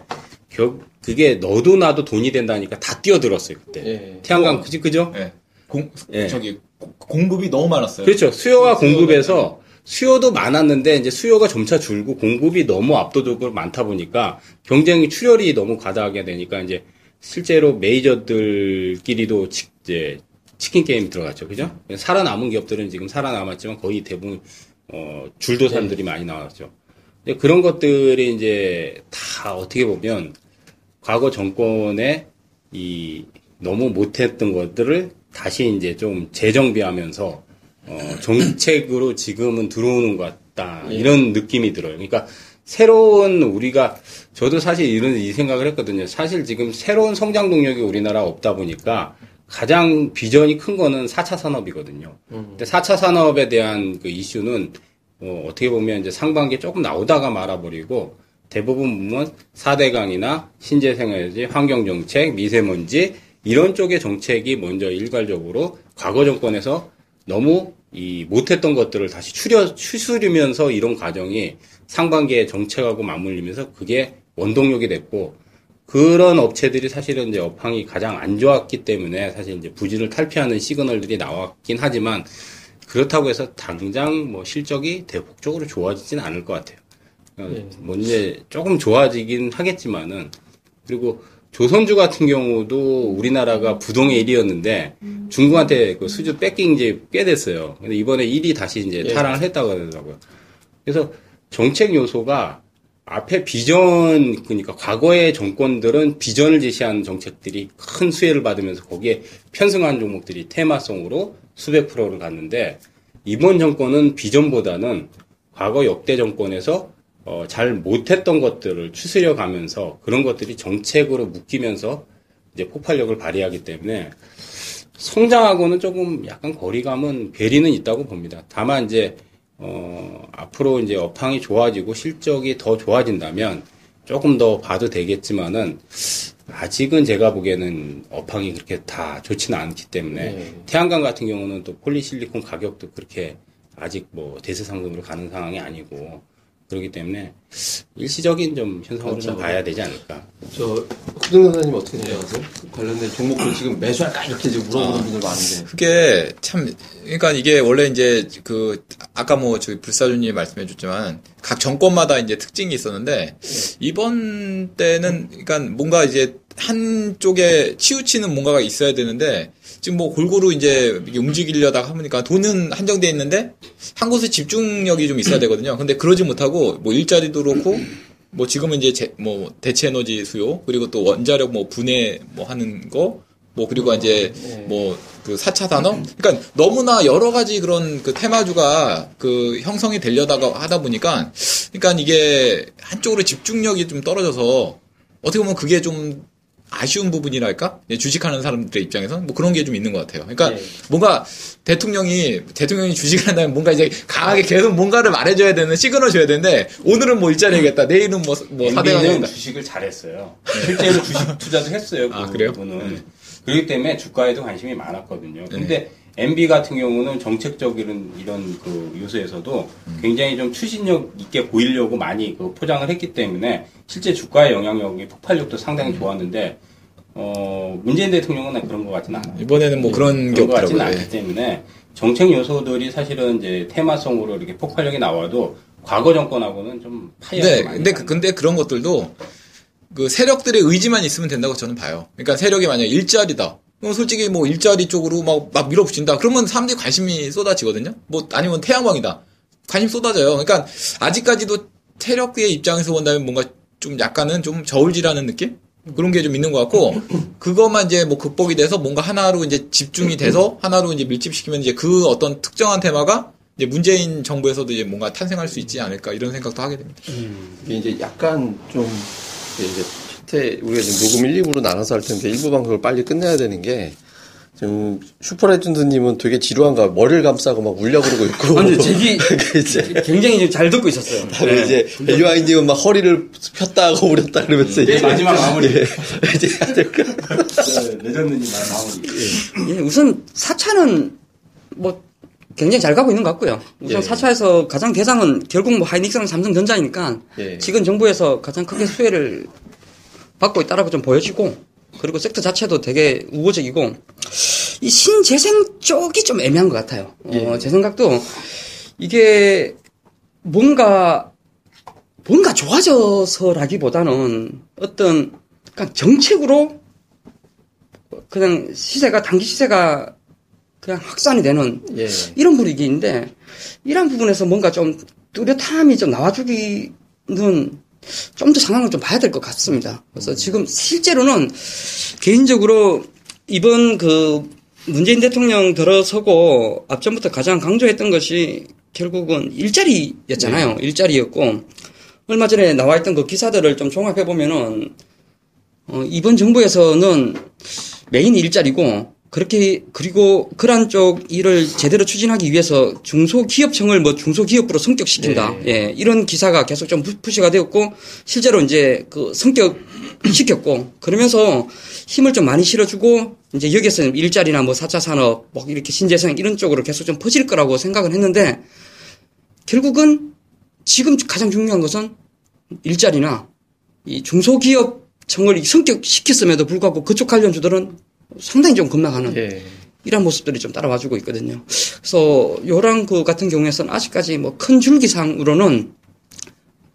결 그게 너도 나도 돈이 된다니까 다 뛰어들었어요 그때.
예.
태양광 그지 그죠?
예. 공
예.
저기 고- 공급이 너무 많았어요.
그렇죠. 수요와 공급에서 수요도 많았는데 이제 수요가 점차 줄고 공급이 너무 압도적으로 많다 보니까 경쟁이 출혈이 너무 과다하게 되니까 이제 실제로 메이저들끼리도 치, 이제 치킨 게임 들어갔죠. 그죠? 살아남은 기업들은 지금 살아남았지만 거의 대부분 어, 줄도산들이 많이 나왔죠. 근데 그런 것들이 이제 다 어떻게 보면 과거 정권의 이 너무 못했던 것들을 다시 이제 좀 재정비하면서 어, 정책으로 (clears throat) 지금은 들어오는 것 같다 이런 느낌이 들어요. 그러니까 새로운 우리가 저도 사실 이런 이 생각을 했거든요. 사실 지금 새로운 성장 동력이 우리나라 없다 보니까 가장 비전이 큰 거는 4차 산업이거든요. 근데 4차 산업에 대한 그 이슈는 어, 어떻게 보면 이제 상반기에 조금 나오다가 말아버리고 대부분 보면 4대강이나 신재생에너지, 환경정책, 미세먼지 이런 쪽의 정책이 먼저 일괄적으로 과거 정권에서 너무 이 못했던 것들을 다시 추려 추스리면서 이런 과정이 상반기에 정책하고 맞물리면서 그게 원동력이 됐고 그런 업체들이 사실은 이제 업황이 가장 안 좋았기 때문에 사실 이제 부진을 탈피하는 시그널들이 나왔긴 하지만 그렇다고 해서 당장 뭐 실적이 대폭적으로 좋아지진 않을 것 같아요. 어, 뭐 이제 조금 좋아지긴 하겠지만은 그리고 조선주 같은 경우도 우리나라가 부동의 1위였는데 중국한테 그 수주 뺏긴 지 꽤 됐어요. 근데 이번에 1위 다시 이제
예.
탈환을 했다고 하더라고요. 그래서 정책 요소가 앞에 비전 그러니까 과거의 정권들은 비전을 제시하는 정책들이 큰 수혜를 받으면서 거기에 편승한 종목들이 테마성으로 수백 프로를 갔는데 이번 정권은 비전보다는 과거 역대 정권에서 어, 잘 못했던 것들을 추스려 가면서 그런 것들이 정책으로 묶이면서 이제 폭발력을 발휘하기 때문에 성장하고는 조금 약간 거리감은 괴리는 있다고 봅니다. 다만 이제 어, 앞으로 이제 업황이 좋아지고 실적이 더 좋아진다면 조금 더 봐도 되겠지만은 아직은 제가 보기에는 업황이 그렇게 다 좋지는 않기 때문에
네.
태양광 같은 경우는 또 폴리실리콘 가격도 그렇게 아직 뭐 대세상금으로 가는 상황이 아니고 그렇기 때문에 일시적인 좀 현상으로 좀
그렇죠.
봐야 되지 않을까.
저 선생님 어떻게 생각하세요? 그 관련된 종목들 지금 매수 할까 이렇게 지금 물어보는 분들 많은데.
그게 참 그러니까 이게 원래 이제 그 아까 뭐 저기 불사주님이 말씀해줬지만 각 정권마다 이제 특징이 있었는데 이번 때는 그러니까 뭔가 이제 한 쪽에 치우치는 뭔가가 있어야 되는데 지금 뭐 골고루 이제 움직이려다가 하니까 돈은 한정돼 있는데 한 곳에 집중력이 좀 있어야 되거든요. 근데 그러지 못하고 뭐 일자리도 그렇고 뭐 지금은 이제 제- 뭐 대체 에너지 수요 그리고 또 원자력 뭐 분해 뭐 하는 거 뭐 그리고 이제 뭐 그 4차 산업 그러니까 너무나 여러 가지 그런 그 테마주가 그 형성이 되려다가 하다 보니까 그러니까 이게 한쪽으로 집중력이 좀 떨어져서 어떻게 보면 그게 좀 아쉬운 부분이랄까? 예, 주식하는 사람들의 입장에서 뭐 그런 게 좀 있는 것 같아요. 그러니까
예.
뭔가 대통령이 대통령이 주식을 한다면 뭔가 이제 강하게 계속 뭔가를 말해줘야 되는 시그널 줘야 되는데 오늘은 뭐 일자리 하겠다, 내일은 뭐 뭐 사대강
MB는
하겠다.
주식을 잘했어요. 실제로 주식 투자도 했어요.
아,
그
그래요?
부분은. 그렇기 때문에 주가에도 관심이 많았거든요. 근데 MB 같은 경우는 정책적인 이런 그 요소에서도 굉장히 좀 추진력 있게 보이려고 많이 그 포장을 했기 때문에 실제 주가의 영향력이 폭발력도 상당히 좋았는데 어 문재인 대통령은 그런 것 같지는 않아요.
이번에는 뭐 그런
게것 같지는
없더라고요.
않기 때문에 정책 요소들이 사실은 이제 테마성으로 이렇게 폭발력이 나와도 과거 정권하고는 좀 파이가
네,
많이
근데. 그- 근데 그런 것들도 그 세력들의 의지만 있으면 된다고 저는 봐요. 그러니까 세력이 만약 일자리다. 그럼 솔직히 뭐 일자리 쪽으로 막, 막 밀어붙인다. 그러면 사람들이 관심이 쏟아지거든요. 뭐 아니면 태양광이다. 관심 쏟아져요. 그러니까 아직까지도 세력의 입장에서 본다면 뭔가 좀 약간은 좀 저울질하는 느낌? 그런 게 좀 있는 것 같고 (clears throat) 그것만 이제 뭐 극복이 돼서 뭔가 하나로 이제 집중이 돼서 (clears throat) 하나로 이제 밀집시키면 이제 그 어떤 특정한 테마가 이제 문재인 정부에서도 이제 뭔가 탄생할 수 있지 않을까 이런 생각도 하게 됩니다.
이게 이제 약간 좀 이제 첫째 우리가 지금 녹음 1, 2부로 나눠서 할 텐데 1부 방송을 빨리 끝내야 되는 게 지금 슈퍼레전드님은 되게 지루한가 머리를 감싸고 막 울려 그러고 있고
아니, 제기-
그 이제 (laughs)
굉장히 지금 잘 듣고 있었어요. (laughs)
다들 이제 벨류아인님은 막 허리를 폈다 하고 (laughs) 울었다 그러면서
이제 마지막 마무리.
예, 이제 될까?
레전드님 말 마무리.
예, 우선 4차는 뭐 굉장히 잘 가고 있는 것 같고요. 우선
예.
4차에서 가장 대상은 결국 뭐 하이닉스랑 삼성전자니까
예.
지금 정부에서 가장 크게 수혜를 받고 있다라고 좀 보여지고 그리고 섹터 자체도 되게 우호적이고 이 신재생 쪽이 좀 애매한 것 같아요. 어,
예.
제 생각도 이게 뭔가 뭔가 좋아져서라기보다는 어떤 그냥 정책으로 그냥 시세가 단기 시세가 그냥 확산이 되는
예.
이런 분위기인데 이런 부분에서 뭔가 좀 뚜렷함이 좀 나와주기는 좀 더 상황을 좀 봐야 될 것 같습니다. 그래서 지금 실제로는 개인적으로 이번 그 문재인 대통령 들어서고 앞전부터 가장 강조했던 것이 결국은 일자리였잖아요. 일자리였고 얼마 전에 나와 있던 그 기사들을 좀 종합해 보면은 어, 이번 정부에서는 메인 일자리고 그렇게 그리고 그러한 쪽 일을 제대로 추진하기 위해서 중소기업청을 뭐 중소기업으로 성격시킨다. 예, 이런 기사가 계속 좀 푸- 푸시가 되었고 실제로 이제 그 성격 시켰고 그러면서 힘을 좀 많이 실어주고 이제 여기서 일자리나 뭐 4차 산업 뭐 이렇게 신재생 이런 쪽으로 계속 좀 퍼질 거라고 생각을 했는데 결국은 지금 가장 중요한 것은 일자리나 이 중소기업 청을 성격시켰음에도 불구하고 그쪽 관련주들은 상당히 좀 급락하는
예.
이런 모습들이 좀 따라와 주고 있거든요. 그래서 요랑 그 같은 경우에서는 아직까지 뭐 큰 줄기상으로는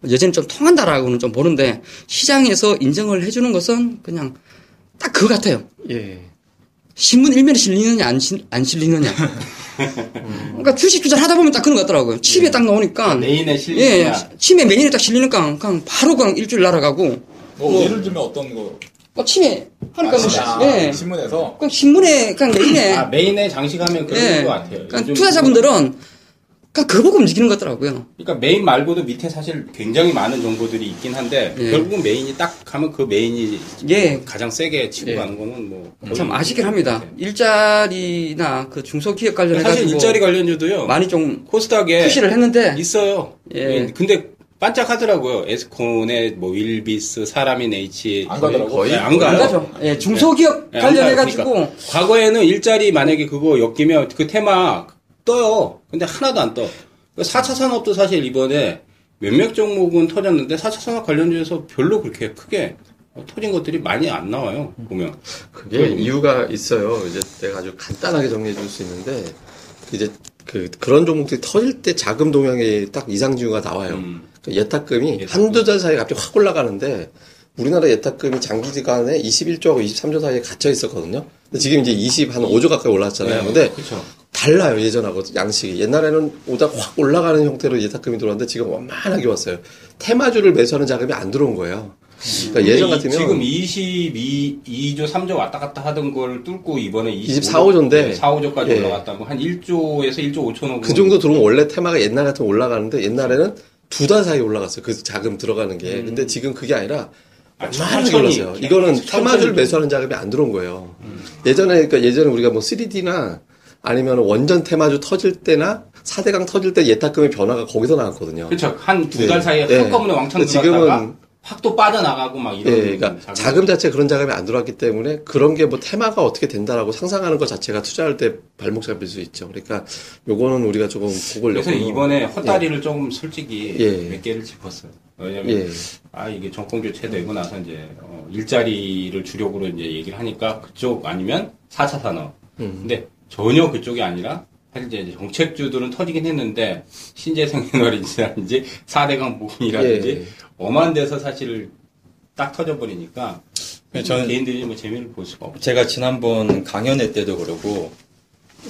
여전히 좀 통한다라고는 좀 보는데 시장에서 인정을 해주는 것은 그냥 딱 그거 같아요.
예.
신문 일면에 실리느냐 안, 실- 안 실리느냐. 그러니까 주식 투자를 하다 보면 딱 그런 것 같더라고요. 칩에 딱 나오니까
메인에
예,
실리느냐.
칩에 메인에 딱 실리니까 그냥 바로 그냥 일주일 날아가고
뭐, 예를 들면 어떤 거?
뭐 칩에 하니까 뭐,
아,
예.
신문에서
그냥 신문에 그냥 메인에
아, 메인에 장식하면 그런
예.
것 같아요.
그러니까 투자자분들은 그냥 그거 보고 움직이는 것 같더라고요.
그러니까 메인 말고도 밑에 사실 굉장히 많은 정보들이 있긴 한데
예.
결국은 메인이 딱 가면 그 메인이
예.
가장 세게 치고
예.
가는 거는 뭐 거의
참 아쉽긴 합니다.
네.
일자리나 그 중소기업 관련해
사실 일자리 관련주도요.
많이 좀
코스닥에
푸시를 했는데
있어요.
예.
근데 반짝하더라고요. 에스콘의 뭐 윌비스, 사람인 HR
안 가더라고.
거의
네, 안 가요.
안 가죠. 예, 중소기업
네, 안 가요.
관련해 가지고
그러니까 과거에는 일자리 만약에 그거 엮이면 그 테마 떠요. 근데 하나도 안 떠. 4차 산업도 사실 이번에 몇몇 종목은 터졌는데 4차 산업 관련주에서 별로 그렇게 크게 터진 것들이 많이 안 나와요. 보면.
그게 이유가 있어요. 이제 내가 아주 간단하게 정리해 줄 수 있는데 이제 그 그런 종목들이 터질 때 자금 동향이 딱 이상징후가 나와요.
음.
그 예탁금이
예탁금.
한두 달 사이에 갑자기 확 올라가는데 우리나라 예탁금이 장기간에 21조하고 23조 사이에 갇혀 있었거든요. 근데 지금 이제 20, 한 5조 가까이 올랐잖아요. 근데
그렇죠.
달라요, 예전하고 양식이. 옛날에는 오다 확 올라가는 형태로 예탁금이 들어왔는데 지금 완만하게 왔어요. 테마주를 매수하는 자금이 안 들어온 거예요. 그러니까 예전 같으면
지금 22, 2조, 3조 왔다 갔다 하던 걸 뚫고 이번에
24, 5조인데
4, 5조까지
예.
올라갔다고 한 1조에서 1조 5천억
그 정도 들어오면 원래 테마가 옛날 같으면 올라가는데 옛날에는 두 달 사이에 올라갔어요. 그 자금 들어가는 게. 근데 지금 그게 아니라
아,
많이
천천히,
올랐어요. 이거는 테마주를
좀.
매수하는 자금이 안 들어온 거예요. 예전에 그러니까 예전에 우리가 뭐 3D나 아니면 원전 테마주 터질 때나 4대강 터질 때 예탁금의 변화가 거기서 나왔거든요.
그렇죠. 한두
네.
달 사이에
네.
한꺼번에 왕창 들어갔다가
지금은
확 또 빠져나가고 막 이런.
예, 그러니까
자금.
자금 자체 그런 자금이 안 들어왔기 때문에 그런 게 뭐 테마가 어떻게 된다라고 상상하는 것 자체가 투자할 때 발목 잡힐 수 있죠. 그러니까 요거는 우리가 조금 보려고.
그래서 이번에 헛다리를 조금 솔직히
예.
몇 개를 짚었어요. 왜냐면
예.
아 이게 정권 교체 되고 나서 이제 어, 일자리를 주력으로 이제 얘기를 하니까 그쪽 아니면 4차 산업.
음.
근데 전혀 그쪽이 아니라 사실 이제 정책주들은 터지긴 했는데 신재생 에너지라든지 4대강 부분이라든지
예.
엄한 데서 사실 딱 터져버리니까
네, 저는-
개인들이 뭐 재미를 볼 수가 없죠.
제가 지난번 강연회 때도 그러고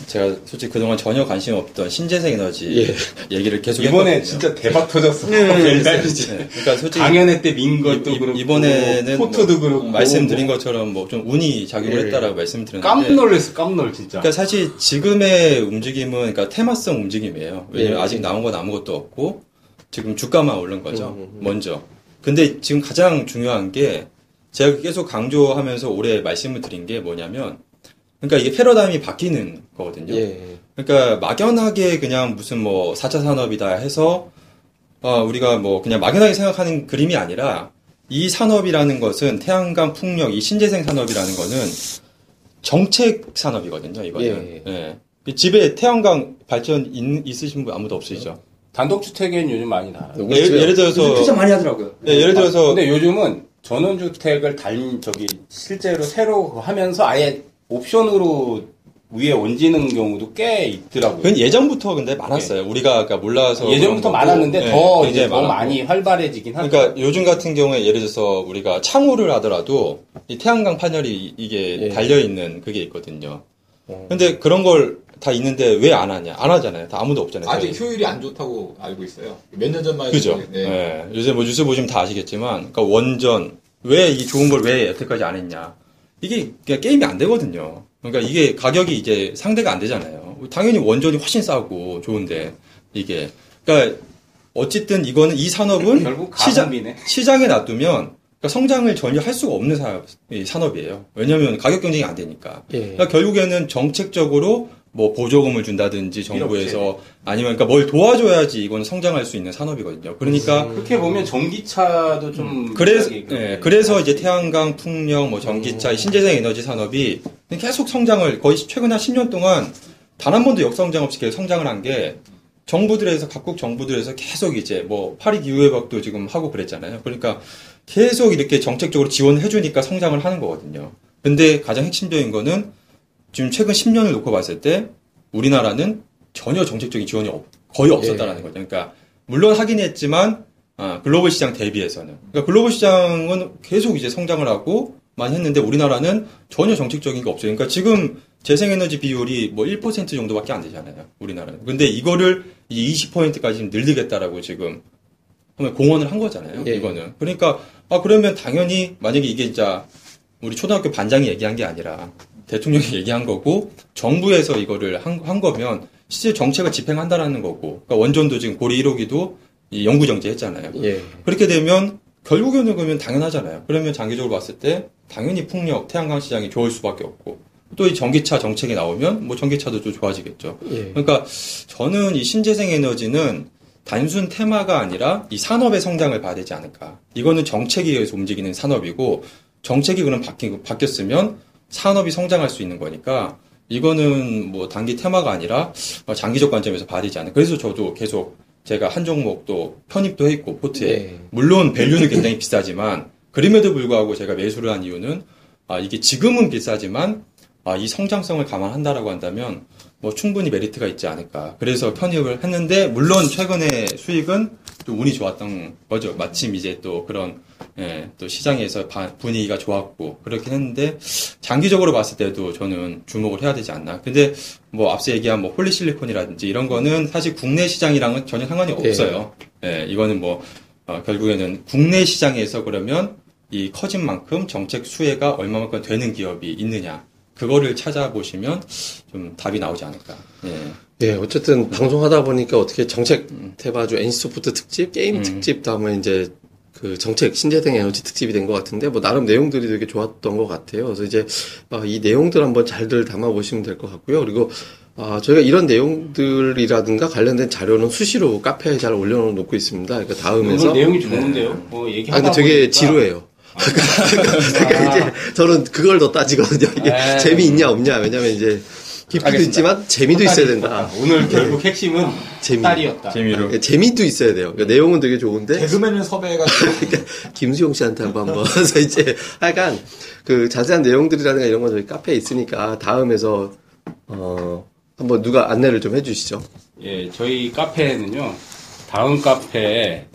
제가 솔직히 그동안 전혀 관심 없던 신재생 에너지 얘기를 계속
이번에
했거든요.
진짜 대박 터졌어.
네, 그러니까 솔직히
강연회 때 민 것도
이-
그렇고
이번에는
포트도
뭐
그렇고
말씀드린 것처럼 뭐 좀 운이 작용을
예.
했다라고 말씀드렸는데
깜놀했어 깜놀 진짜.
그러니까 사실 지금의 움직임은 그러니까 테마성 움직임이에요. 왜냐면
예.
아직 나온 건 아무것도 없고 지금 주가만 오른 거죠.
음, 음, 음.
먼저. 근데 지금 가장 중요한 게 제가 계속 강조하면서 올해 말씀을 드린 게 뭐냐면 그러니까 이게 패러다임이 바뀌는 거거든요.
예.
그러니까 막연하게 그냥 무슨 뭐 4차 산업이다 해서 어, 우리가 뭐 그냥 막연하게 생각하는 그림이 아니라 이 산업이라는 것은 태양광 풍력, 이 신재생 산업이라는 거는 정책 산업이거든요, 이거는.
예.
예. 집에 태양광 발전 있, 있으신 분 아무도 없으시죠?
단독주택엔 요즘 많이 달아요.
우리
예,
집에
예를 들어서
투자 많이 하더라고요.
예, 예를 들어서
근데 요즘은 전원주택을 달 저기 실제로 새로 하면서 아예 옵션으로 위에 얹는 경우도 꽤 있더라고요.
그건 예전부터 근데 많았어요. 우리가 그러니까 몰라서
예전부터. 많았는데
예,
더 이제 더. 많이 활발해지긴 하죠.
그러니까 요즘 같은 경우에 예를 들어서 우리가 창호를 하더라도 이 태양광 파널이 이게
예.
달려 있는 그게 있거든요.
어.
근데 그런 걸 다 있는데 왜 안 하냐? 안 하잖아요. 다 아무도 없잖아요.
아직
저희.
효율이 안 좋다고 알고 있어요. 몇 년 전만 해도
그죠?
네.
예. 요새 뭐 뉴스 보시면 다 아시겠지만, 그러니까 원전 왜 이 좋은 걸 왜 여태까지 안 했냐? 이게 그냥 게임이 안 되거든요. 그러니까 이게 가격이 이제 상대가 안 되잖아요. 당연히 원전이 훨씬 싸고 좋은데 이게 그러니까 어쨌든 이거는 이 산업은
결국
시장. 시장에 놔두면 그러니까 성장을 전혀 할 수가 없는 사- 이 산업이에요. 왜냐하면 가격 경쟁이 안 되니까.
예.
그러니까 결국에는 정책적으로 뭐 보조금을 준다든지 정부에서 아니면 그러니까 뭘 도와줘야지 이건 성장할 수 있는 산업이거든요. 그러니까
그렇게 보면 전기차도 좀
음. 그래서
그-
예, 그래서 이제 태양광, 풍력, 뭐 전기차, 신재생 에너지 산업이 계속 성장을 거의 최근 한 10년 동안 단 한 번도 역성장 없이 계속 성장을 한 게 정부들에서 각국 정부들에서 계속 이제 뭐 파리 기후 회복도 지금 하고 그랬잖아요. 그러니까 계속 이렇게 정책적으로 지원을 해주니까 성장을 하는 거거든요. 근데 가장 핵심적인 거는 지금 최근 10년을 놓고 봤을 때 우리나라는 전혀 정책적인 지원이 없- 거의 없었다라는 거죠. 그러니까 물론 하긴 했지만 아, 글로벌 시장 대비해서는. 그러니까 글로벌 시장은 계속 이제 성장을 하고 많이 했는데 우리나라는 전혀 정책적인 게 없어요. 그러니까 지금 재생에너지 비율이 뭐 1% 정도밖에 안 되잖아요. 우리나라는. 근데 이거를 이 20%까지 지금 늘리겠다라고 지금 공언을 한 거잖아요.
예.
이거는. 그러니까 아 그러면 당연히 만약에 이게 진짜 우리 초등학교 반장이 얘기한 게 아니라 대통령이 (laughs) 얘기한 거고 정부에서 이거를 한, 한 거면 실제 정책을 집행한다라는 거고 그러니까 원전도 지금 고리 1호기도 이 영구 정지했잖아요.
예.
그렇게 되면 결국에는 그러면 당연하잖아요. 그러면 장기적으로 봤을 때 당연히 풍력, 태양광 시장이 좋을 수밖에 없고 또 이 전기차 정책이 나오면 뭐 전기차도 좀 좋아지겠죠.
예.
그러니까 저는 이 신재생 에너지는 단순 테마가 아니라 이 산업의 성장을 봐야 되지 않을까. 이거는 정책에 의해서 움직이는 산업이고 정책이 그럼 바뀌, 바뀌었으면 산업이 성장할 수 있는 거니까 이거는 뭐 단기 테마가 아니라 어, 장기적 관점에서 봐야 되지 않을까. 그래서 저도 계속 제가 한 종목도 편입도 했고 포트에
네.
물론 밸류는 굉장히 비싸지만 그럼에도 불구하고 제가 매수를 한 이유는 아 이게 지금은 비싸지만 아 이 성장성을 감안한다라고 한다면 뭐 충분히 메리트가 있지 않을까. 그래서 편입을 했는데 물론 최근에 수익은 또 운이 좋았던 거죠. 마침 이제 또 그런 예, 또 시장에서 바- 분위기가 좋았고 그렇긴 했는데 장기적으로 봤을 때도 저는 주목을 해야 되지 않나. 근데 뭐 앞서 얘기한 뭐 폴리실리콘이라든지 이런 거는 사실 국내 시장이랑은 전혀 상관이
예.
없어요. 예, 이거는 뭐 어, 결국에는 국내 시장에서 그러면 이 커진 만큼 정책 수혜가 얼마만큼 되는 기업이 있느냐. 그거를 찾아보시면 좀 답이 나오지 않을까. 예.
예, 어쨌든 방송하다 보니까 어떻게 정책 대바주 NC소프트 특집, 게임 특집, 다음에 이제 그 정책 신재생 에너지 특집이 된 것 같은데 뭐 나름 내용들이 되게 좋았던 것 같아요. 그래서 이제 아, 이 내용들 한번 잘들 담아 보시면 될 것 같고요. 그리고 아, 저희가 이런 내용들이라든가 관련된 자료는 수시로 카페에 잘 올려놓고 있습니다. 그러니까 다음에서
내용이 좋은데요. 어,
아,
얘기하다
근데 되게
보니까
지루해요. 그러니까 이제 저는 그걸 더 따지거든요. 이게
아.
재미있냐 없냐. 왜냐면 이제 깊이도
알겠습니다.
있지만 재미도 있어야 된다.
오늘 결국 핵심은
재미.
딸이었다.
재미로.
예, 재미도 있어야 돼요. 그러니까 내용은 되게 좋은데
개그맨을 섭외해가지고 (laughs)
김수용 씨한테 한번 한번 그래서 이제 하여간 그 자세한 내용들이라든가 이런 건 저희 카페에 있으니까 다음에서 어 한번 누가 안내를 좀 해주시죠.
예, 저희 카페는요, 다음 카페에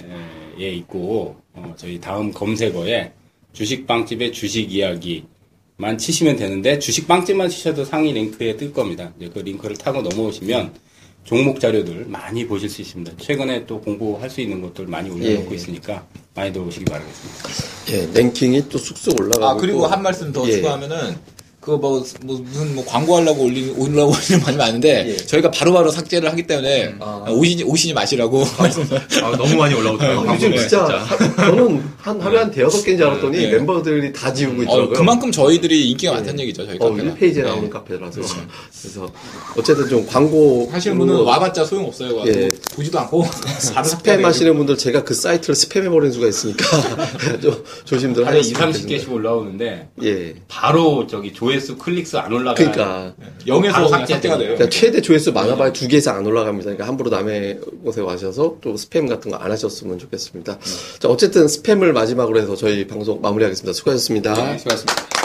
예, 있고, 어, 저희 다음 검색어에 주식빵집의 주식 이야기만 치시면 되는데, 주식빵집만 치셔도 상위 링크에 뜰 겁니다. 이제 그 링크를 타고 넘어오시면 종목 자료들 많이 보실 수 있습니다. 최근에 또 공부할 수 있는 것들 많이 올려놓고
예.
있으니까 많이 들어오시기 바라겠습니다.
예, 랭킹이 또 쑥쑥 올라가고
아 그리고
또-
한 말씀 더
예.
추가하면은 그뭐 무슨 뭐 광고하려고 올리 올라고 올리는 많이 많은데
예.
저희가 바로바로 삭제를 하기 때문에
아.
오시니 오시니 마시라고 말씀을
아, 너무 많이 올라오더라고요.
요즘
방송에,
진짜 하- 저는 한 하루에 한 대여섯 개인 줄 알았더니
네.
멤버들이 다 지우고
어,
있더라고요.
그만큼 저희들이 인기가 많다는 얘기죠 저희
어,
카페가.
1페이지에
네.
나오는 카페라서. 그래서 어쨌든 좀 광고
하시는 분은 와봤자 소용 없어요.
예.
보지도 않고 (laughs) 바로
스팸 하시는 분들 제가 그 사이트를 스팸해 버리는 수가 있으니까 (laughs) 좀 조심들
하루에 2,
하셨으면
30개씩 올라오는데,
예.
바로 저기 조회 수, 클릭수 안 올라가요.
그러니까,
영에서
바로
그냥
삭제돼요.
삭제가 돼요.
그러니까 최대 조회수 많아봐야 두개 이상 안 올라갑니다. 그러니까 함부로 남의 곳에 와셔서 또 스팸 같은 거 안 하셨으면 좋겠습니다. 자, 어쨌든 스팸을 마지막으로 해서 저희 방송 마무리하겠습니다. 수고하셨습니다.
네, 수고하셨습니다.